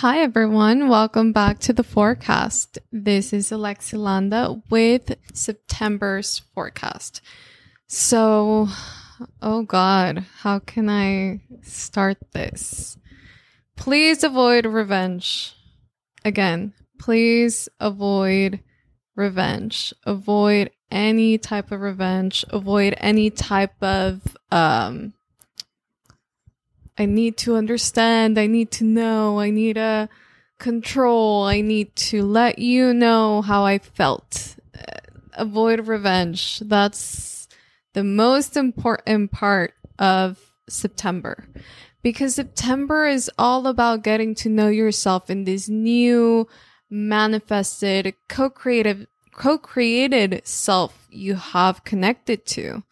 Hi, everyone. Welcome back to the forecast. This is Alexi Landa with September's forecast. So, oh God, how can I start this? Please avoid revenge. Again, please avoid revenge. Avoid any type of revenge. Avoid any type of, um, I need to understand. I need to know. I need a control. I need to let you know how I felt. Uh, avoid revenge. That's the most important part of September because September is all about getting to know yourself in this new manifested co-creative co-created self you have connected to.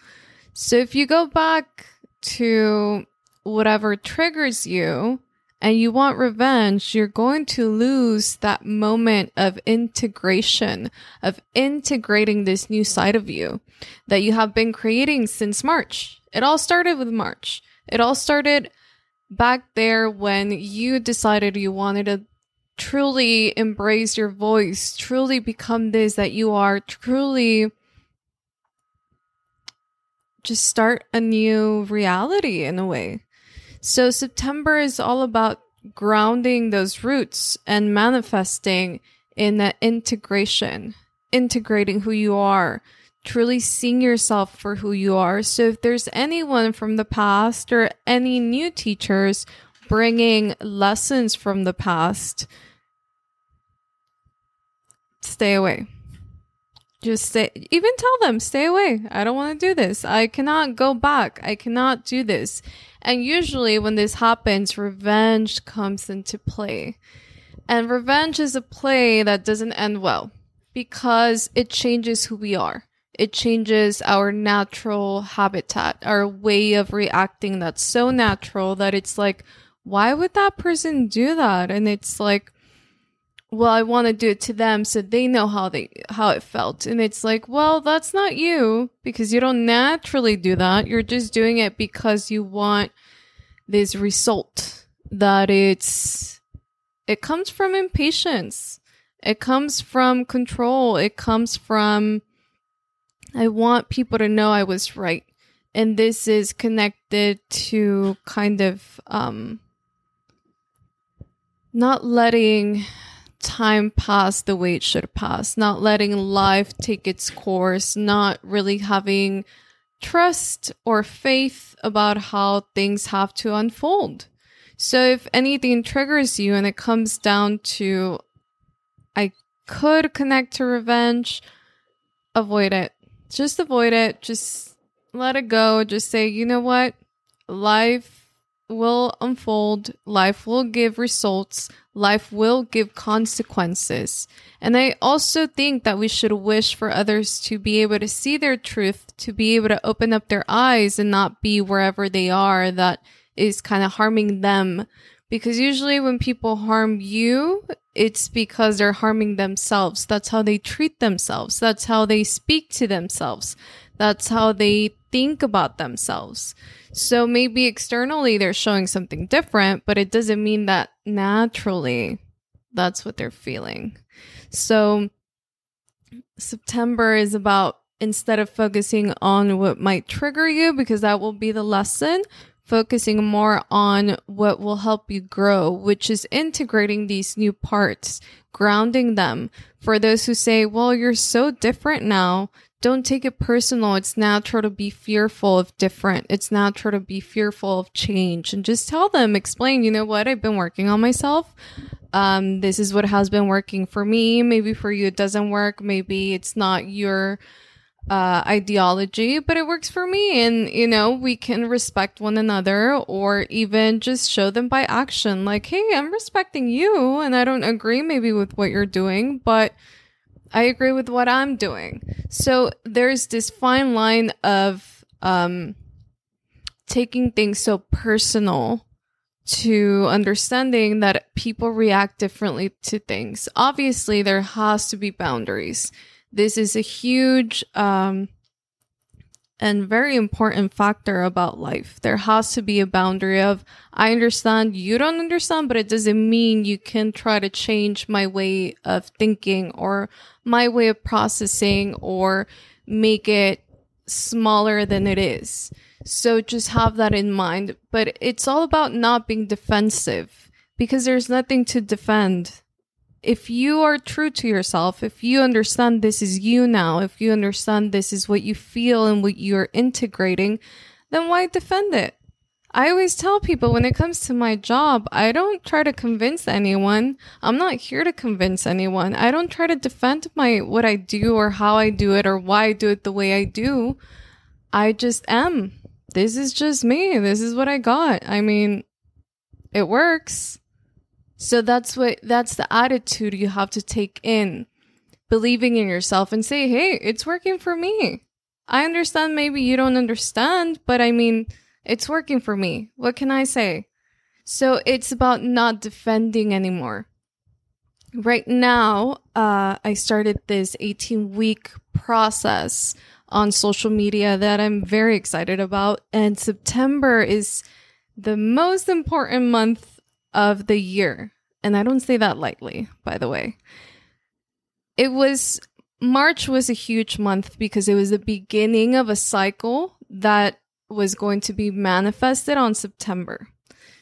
So if you go back to whatever triggers you and you want revenge, you're going to lose that moment of integration, of integrating this new side of you that you have been creating since March. It all started with March. It all started back there when you decided you wanted to truly embrace your voice, truly become this that you are, truly just start a new reality in a way. So September is all about grounding those roots and manifesting in that integration, integrating who you are, truly seeing yourself for who you are. So if there's anyone from the past or any new teachers bringing lessons from the past, stay away. Just say, even tell them, stay away. I don't want to do this. I cannot go back. I cannot do this. And usually when this happens, revenge comes into play. And revenge is a play that doesn't end well because it changes who we are. It changes our natural habitat, our way of reacting that's so natural that it's like, why would that person do that? And it's like, well, I want to do it to them so they know how they how it felt. And it's like, well, that's not you because you don't naturally do that. You're just doing it because you want this result that it's it comes from impatience. It comes from control. It comes from I want people to know I was right. And this is connected to kind of um not letting time pass the way it should pass, not letting life take its course, not really having trust or faith about how things have to unfold. So if anything triggers you and it comes down to, I could connect to revenge, avoid it. Just avoid it. Just let it go. Just say, you know what? Life will unfold, life will give results, life will give consequences. And I also think that we should wish for others to be able to see their truth, to be able to open up their eyes and not be wherever they are that is kind of harming them. Because usually when people harm you, it's because they're harming themselves. That's how they treat themselves. That's how they speak to themselves. That's how they think about themselves. So maybe externally they're showing something different, but it doesn't mean that naturally that's what they're feeling. So September is about instead of focusing on what might trigger you, because that will be the lesson, focusing more on what will help you grow, which is integrating these new parts, grounding them. For those who say, well, you're so different now, don't take it personal. It's natural to be fearful of different. It's natural to be fearful of change and just tell them, explain, you know what? I've been working on myself. Um, this is what has been working for me. Maybe for you, it doesn't work. Maybe it's not your, uh, ideology, but it works for me. And, you know, we can respect one another or even just show them by action. Like, Hey, I'm respecting you and I don't agree maybe with what you're doing, but I agree with what I'm doing. So there's this fine line of um, taking things so personal to understanding that people react differently to things. Obviously, there has to be boundaries. This is a huge um, and very important factor about life. There has to be a boundary of, I understand, you don't understand, but it doesn't mean you can try to change my way of thinking or my way of processing or make it smaller than it is. So just have that in mind. But it's all about not being defensive because there's nothing to defend if you are true to yourself, if you understand this is you now, if you understand this is what you feel and what you're integrating, then why defend it? I always tell people when it comes to my job, I don't try to convince anyone. I'm not here to convince anyone. I don't try to defend my what I do or how I do it or why I do it the way I do. I just am. This is just me. This is what I got. I mean, it works. So that's what, that's the attitude you have to take in, believing in yourself and say, Hey, it's working for me. I understand maybe you don't understand, but I mean, it's working for me. What can I say? So it's about not defending anymore. Right now, uh, I started this 18 week process on social media that I'm very excited about. And September is the most important month of the year. And I don't say that lightly, by the way. It was March was a huge month because it was the beginning of a cycle that was going to be manifested on September.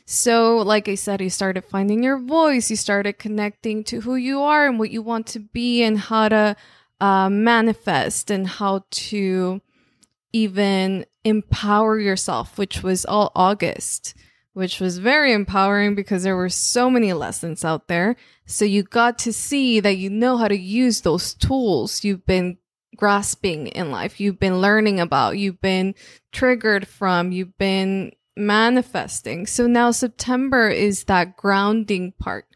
So, like I said, you started finding your voice, you started connecting to who you are and what you want to be and how to uh, manifest and how to even empower yourself, which was all August which was very empowering because there were so many lessons out there. So you got to see that you know how to use those tools you've been grasping in life, you've been learning about, you've been triggered from, you've been manifesting. So now September is that grounding part.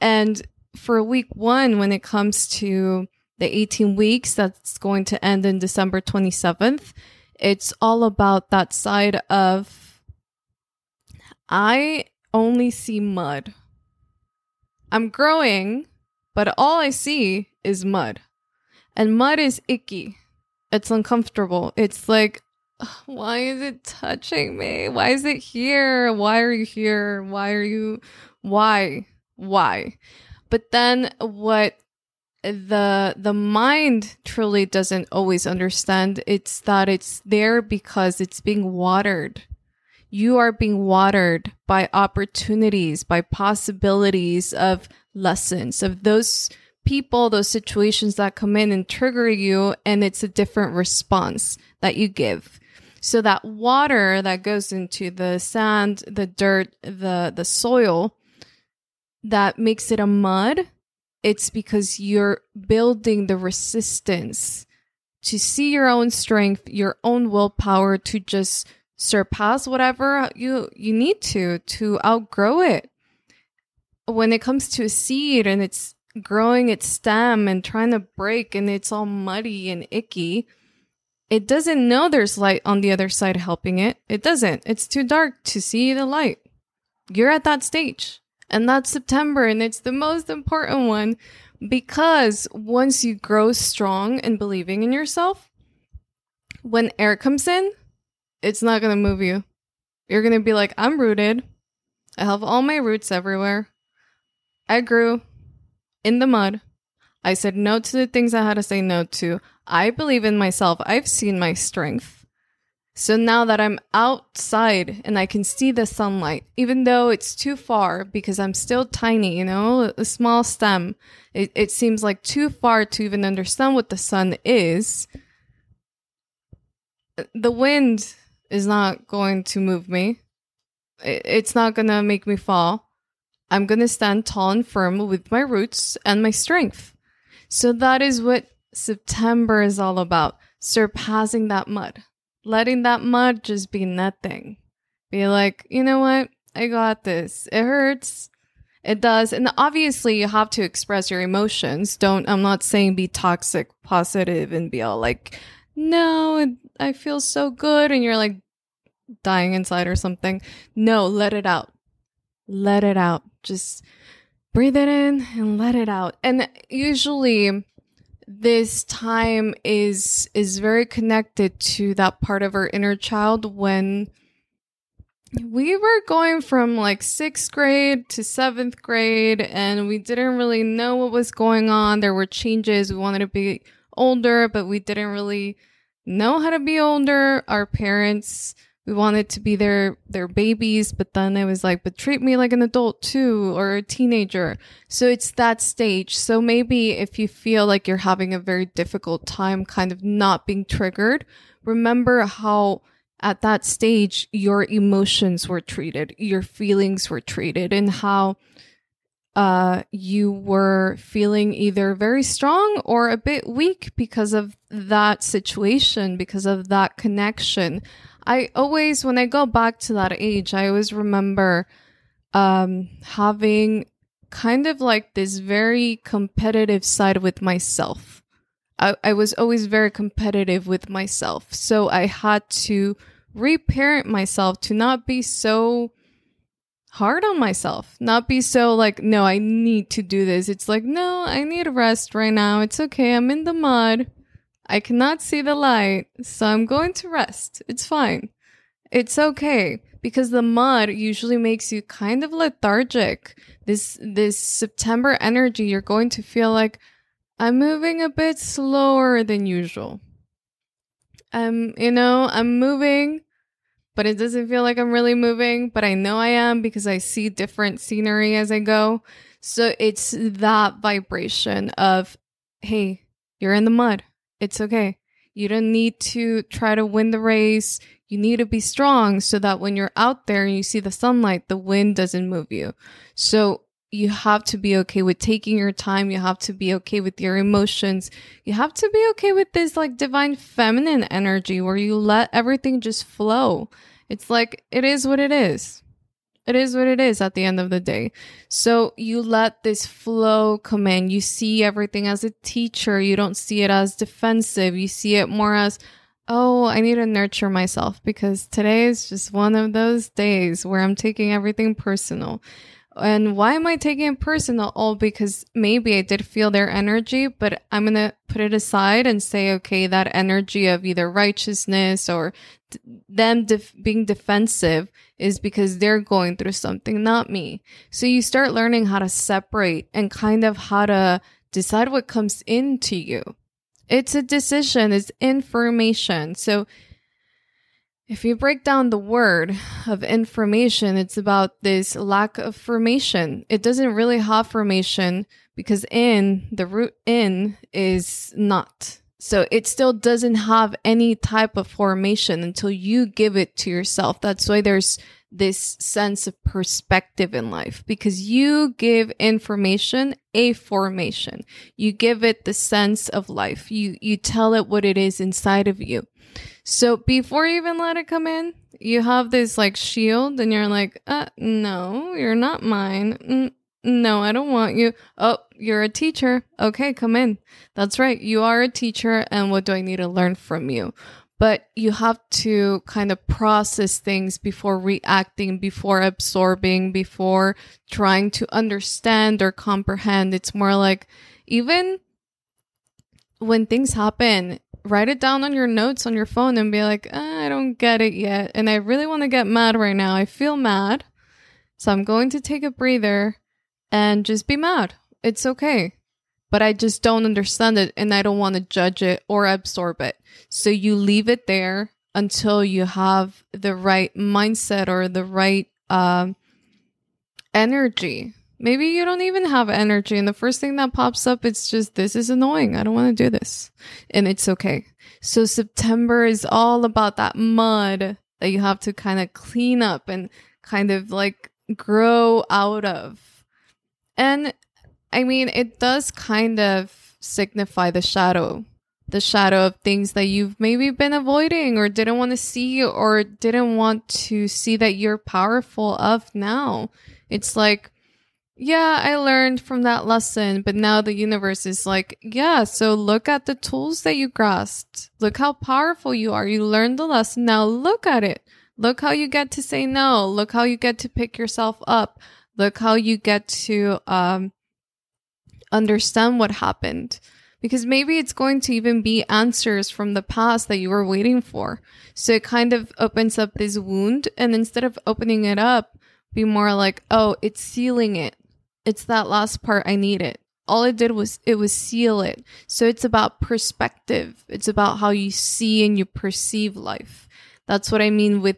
And for week one, when it comes to the 18 weeks that's going to end in December 27th, it's all about that side of I only see mud. I'm growing, but all I see is mud. And mud is icky. It's uncomfortable. It's like, why is it touching me? Why is it here? Why are you here? Why are you, why? Why? But then what the the mind truly doesn't always understand it's that it's there because it's being watered you are being watered by opportunities, by possibilities of lessons, of those people, those situations that come in and trigger you, and it's a different response that you give. So that water that goes into the sand, the dirt, the, the soil that makes it a mud, it's because you're building the resistance to see your own strength, your own willpower to just surpass whatever you you need to to outgrow it when it comes to a seed and it's growing its stem and trying to break and it's all muddy and icky it doesn't know there's light on the other side helping it it doesn't it's too dark to see the light you're at that stage and that's september and it's the most important one because once you grow strong and believing in yourself when air comes in it's not going to move you. You're going to be like, I'm rooted. I have all my roots everywhere. I grew in the mud. I said no to the things I had to say no to. I believe in myself. I've seen my strength. So now that I'm outside and I can see the sunlight, even though it's too far because I'm still tiny, you know, a small stem, it, it seems like too far to even understand what the sun is. The wind is not going to move me. It's not going to make me fall. I'm going to stand tall and firm with my roots and my strength. So that is what September is all about surpassing that mud, letting that mud just be nothing. Be like, you know what? I got this. It hurts. It does. And obviously, you have to express your emotions. Don't, I'm not saying be toxic, positive, and be all like, no, I feel so good. And you're like dying inside or something. No, let it out. Let it out. Just breathe it in and let it out. And usually this time is is very connected to that part of our inner child when we were going from like sixth grade to seventh grade and we didn't really know what was going on there were changes we wanted to be older but we didn't really know how to be older our parents we wanted to be their their babies but then it was like but treat me like an adult too or a teenager so it's that stage so maybe if you feel like you're having a very difficult time kind of not being triggered remember how at that stage your emotions were treated your feelings were treated and how uh, you were feeling either very strong or a bit weak because of that situation, because of that connection. I always, when I go back to that age, I always remember um, having kind of like this very competitive side with myself. I, I was always very competitive with myself. So I had to reparent myself to not be so hard on myself, not be so like, no, I need to do this. It's like, no, I need rest right now. It's okay. I'm in the mud. I cannot see the light, so I'm going to rest. It's fine. It's okay because the mud usually makes you kind of lethargic. This this September energy, you're going to feel like I'm moving a bit slower than usual. Um, you know, I'm moving, but it doesn't feel like I'm really moving, but I know I am because I see different scenery as I go. So it's that vibration of, hey, you're in the mud. It's okay. You don't need to try to win the race. You need to be strong so that when you're out there and you see the sunlight, the wind doesn't move you. So you have to be okay with taking your time. You have to be okay with your emotions. You have to be okay with this like divine feminine energy where you let everything just flow. It's like, it is what it is. It is what it is at the end of the day. So you let this flow come in. You see everything as a teacher. You don't see it as defensive. You see it more as, oh, I need to nurture myself because today is just one of those days where I'm taking everything personal. And why am I taking it personal? Oh, because maybe I did feel their energy, but I'm going to put it aside and say, okay, that energy of either righteousness or them def- being defensive is because they're going through something, not me. So you start learning how to separate and kind of how to decide what comes into you. It's a decision, it's information. So if you break down the word of information, it's about this lack of formation. It doesn't really have formation because in the root in is not. So it still doesn't have any type of formation until you give it to yourself. That's why there's this sense of perspective in life because you give information a formation. You give it the sense of life. You you tell it what it is inside of you. So before you even let it come in, you have this like shield and you're like, uh, no, you're not mine. Mm, no, I don't want you. Oh, you're a teacher. Okay, come in. That's right. You are a teacher. And what do I need to learn from you? But you have to kind of process things before reacting, before absorbing, before trying to understand or comprehend. It's more like even when things happen, write it down on your notes on your phone and be like, ah, I don't get it yet. And I really want to get mad right now. I feel mad. So I'm going to take a breather and just be mad. It's okay. But I just don't understand it and I don't want to judge it or absorb it. So you leave it there until you have the right mindset or the right um, energy. Maybe you don't even have energy, and the first thing that pops up, it's just, this is annoying. I don't want to do this. And it's okay. So September is all about that mud that you have to kind of clean up and kind of like grow out of. And I mean, it does kind of signify the shadow, the shadow of things that you've maybe been avoiding or didn't want to see or didn't want to see that you're powerful of now. It's like, yeah, I learned from that lesson, but now the universe is like, yeah, so look at the tools that you grasped. Look how powerful you are. You learned the lesson. Now look at it. Look how you get to say no. Look how you get to pick yourself up. Look how you get to um, understand what happened. because maybe it's going to even be answers from the past that you were waiting for. So it kind of opens up this wound. And instead of opening it up, be more like, oh, it's sealing it. It's that last part I needed. All it did was it was seal it. So it's about perspective. It's about how you see and you perceive life. That's what I mean with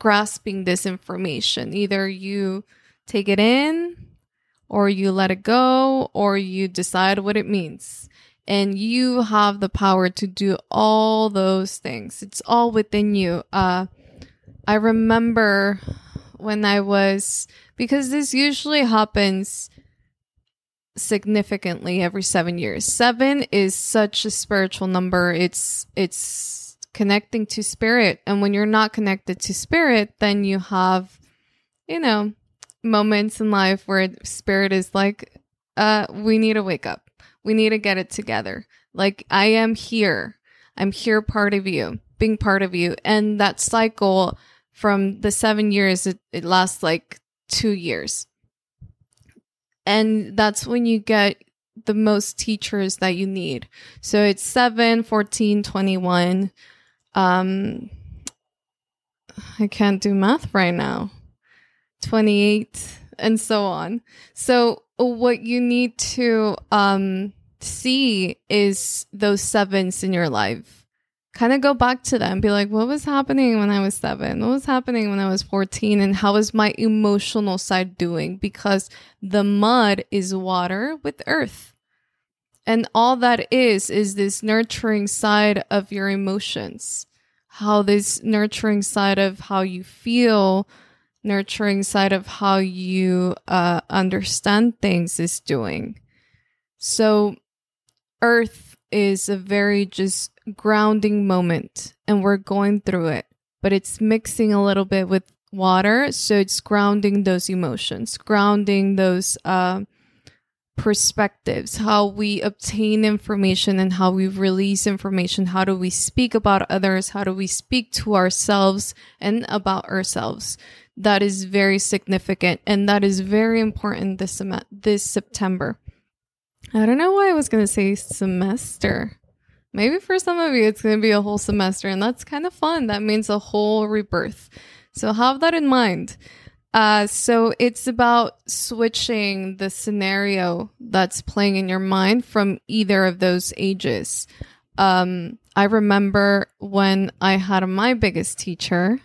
grasping this information. Either you take it in or you let it go or you decide what it means. And you have the power to do all those things. It's all within you. Uh, I remember when I was, because this usually happens significantly every seven years. Seven is such a spiritual number. It's, it's connecting to spirit. And when you're not connected to spirit, then you have, you know, moments in life where spirit is like, uh, we need to wake up. We need to get it together. Like, I am here. I'm here, part of you, being part of you. And that cycle from the seven years, it, it lasts like two years. And that's when you get the most teachers that you need. So it's 7, 14, 21. Um, I can't do math right now. 28 and so on. So what you need to um see is those sevens in your life. Kind of go back to them, be like, what was happening when I was seven? What was happening when I was 14? And how is my emotional side doing? Because the mud is water with earth. And all that is, is this nurturing side of your emotions. How this nurturing side of how you feel, nurturing side of how you uh, understand things is doing. So, Earth is a very just grounding moment, and we're going through it, but it's mixing a little bit with water. So, it's grounding those emotions, grounding those. Uh, perspectives, how we obtain information and how we release information. How do we speak about others? How do we speak to ourselves and about ourselves? That is very significant and that is very important this sem- this September. I don't know why I was going to say semester. Maybe for some of you it's going to be a whole semester and that's kind of fun. That means a whole rebirth. So have that in mind. Uh, so it's about switching the scenario that's playing in your mind from either of those ages. Um, I remember when I had my biggest teacher,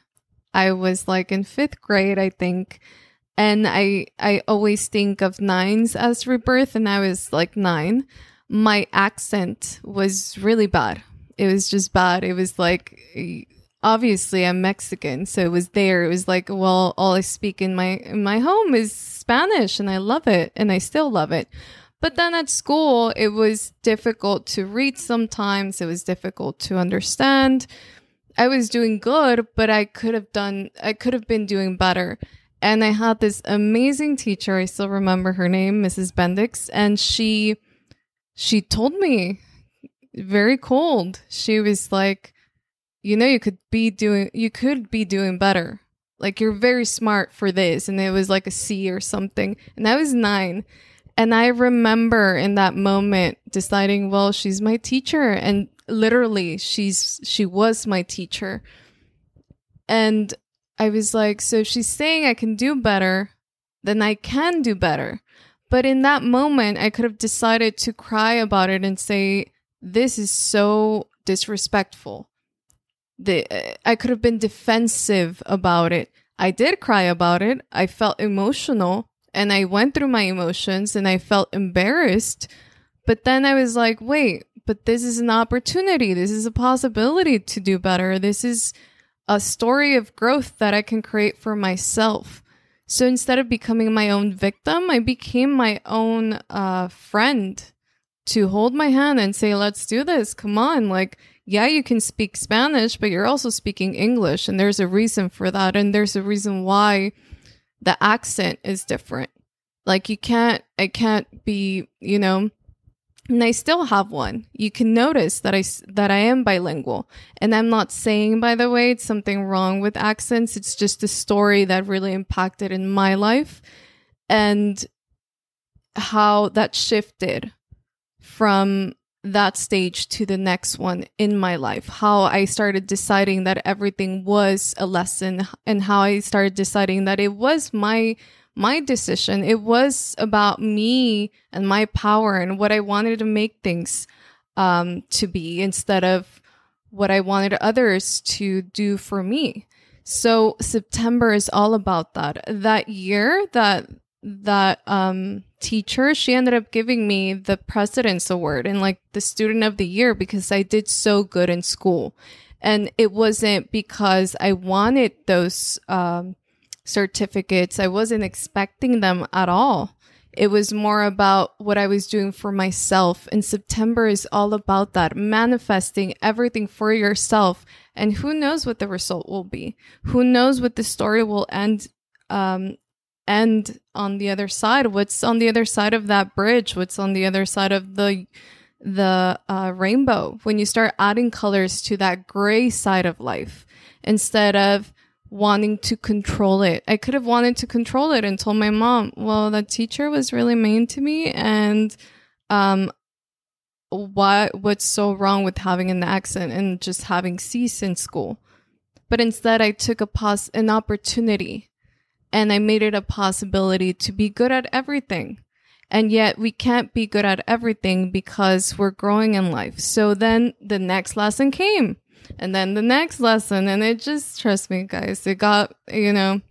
I was like in fifth grade, I think. And I, I always think of nines as rebirth, and I was like nine. My accent was really bad. It was just bad. It was like, obviously I'm Mexican, so it was there. It was like, well, all I speak in my in my home is Spanish, and I love it, and I still love it. But then at school, it was difficult to read sometimes. It was difficult to understand. I was doing good, but I could have done, I could have been doing better. And I had this amazing teacher. I still remember her name, Mrs. Bendix, and she, she told me very cold. She was like, you know, you could be doing, you could be doing better. Like you're very smart for this. And it was like a C or something. And I was nine. And I remember in that moment deciding, well, she's my teacher. And literally she's she was my teacher. And i was like so she's saying i can do better then i can do better. But in that moment i could have decided to cry about it and say this is so disrespectful. The i could have been defensive about it. I did cry about it. I felt emotional and i went through my emotions and i felt embarrassed. But then i was like wait but this is an opportunity. This is a possibility to do better. This is a story of growth that I can create for myself. So instead of becoming my own victim, I became my own uh, friend to hold my hand and say, let's do this. Come on. Like, yeah, you can speak Spanish, but you're also speaking English. And there's a reason for that. And there's a reason why the accent is different. Like, you can't, it can't be, you know, and I still have one. You can notice that I that I am bilingual, and I'm not saying, by the way, it's something wrong with accents. It's just a story that really impacted in my life, and how that shifted from that stage to the next one in my life. How I started deciding that everything was a lesson and how I started deciding that it was my my decision. It was about me and my power and what I wanted to make things um, to be instead of what I wanted others to do for me. So September is all about that. That year that that um teacher, she ended up giving me the president's award and like the student of the year because I did so good in school. And it wasn't because I wanted those um certificates. I wasn't expecting them at all. It was more about what I was doing for myself. And September is all about that manifesting everything for yourself. And who knows what the result will be? Who knows what the story will end, um, end on the other side? What's on the other side of that bridge? What's on the other side of the, the uh, rainbow? When you start adding colors to that gray side of life instead of wanting to control it. I could have wanted to control it and told my mom, well, the teacher was really mean to me and um what what's so wrong with having an accent and just having C's in school. But instead I took a pos an opportunity and I made it a possibility to be good at everything. And yet we can't be good at everything because we're growing in life. So then the next lesson came and then the next lesson and it just trust me guys it got you know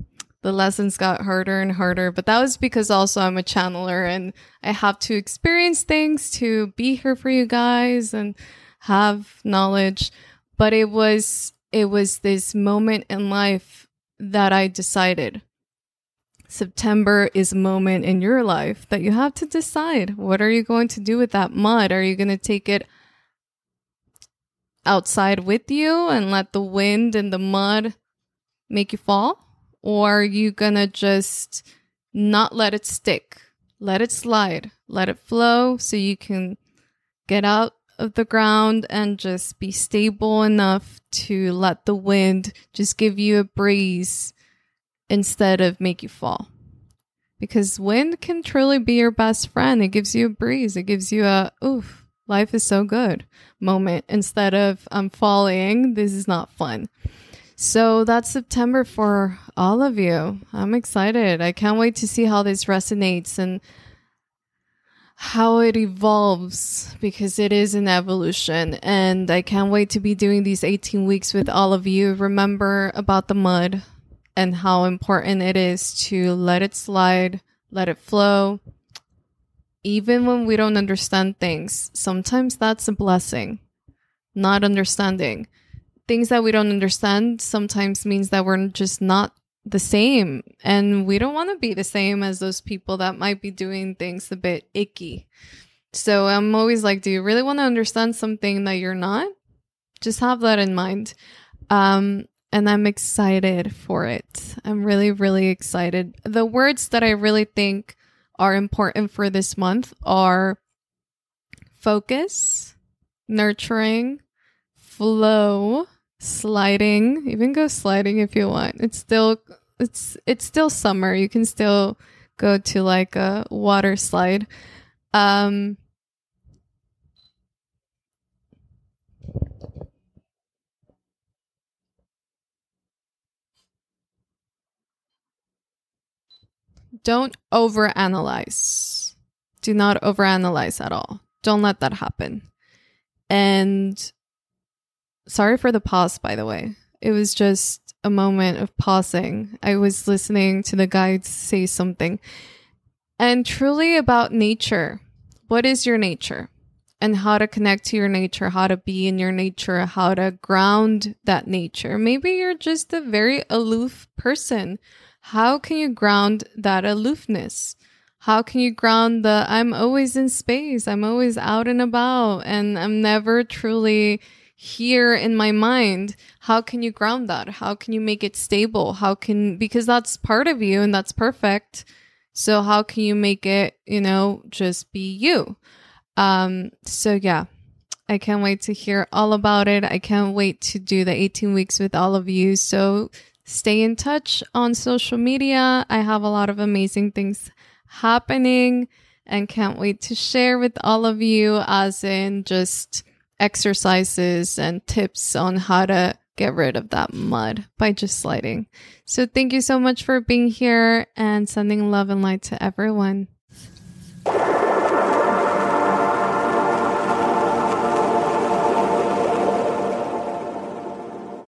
the lessons got harder and harder but that was because also i'm a channeler and i have to experience things to be here for you guys and have knowledge but it was it was this moment in life that i decided September is a moment in your life that you have to decide what are you going to do with that mud? Are you going to take it outside with you and let the wind and the mud make you fall? Or are you gonna just not let it stick? Let it slide, let it flow so you can get out of the ground and just be stable enough to let the wind just give you a breeze instead of make you fall. Because wind can truly be your best friend. It gives you a breeze. It gives you a oof life is so good moment instead of I'm falling. This is not fun. So that's September for all of you. I'm excited. I can't wait to see how this resonates and how it evolves because it is an evolution. And I can't wait to be doing these 18 weeks with all of you. Remember about the mud and how important it is to let it slide, let it flow, even when we don't understand things, sometimes that's a blessing. Not understanding things that we don't understand sometimes means that we're just not the same. And we don't want to be the same as those people that might be doing things a bit icky. So I'm always like, do you really want to understand something that you're not? Just have that in mind. Um, and I'm excited for it. I'm really, really excited. The words that I really think are important for this month are focus, nurturing, flow, sliding, even go sliding if you want. It's still it's it's still summer. You can still go to like a water slide. Um don't overanalyze. Do not overanalyze at all. Don't let that happen. And sorry for the pause, by the way. It was just a moment of pausing. I was listening to the guides say something. And truly about nature. What is your nature? And how to connect to your nature, how to be in your nature, how to ground that nature. Maybe you're just a very aloof person how can you ground that aloofness? How can you ground the I'm always in space, I'm always out and about, and I'm never truly here in my mind? How can you ground that? How can you make it stable? How can, because that's part of you and that's perfect. So how can you make it, you know, just be you? Um, so yeah, I can't wait to hear all about it. I can't wait to do the 18 weeks with all of you. So stay in touch on social media. I have a lot of amazing things happening and can't wait to share with all of you, as in just exercises and tips on how to get rid of that mud by just sliding. So, thank you so much for being here and sending love and light to everyone.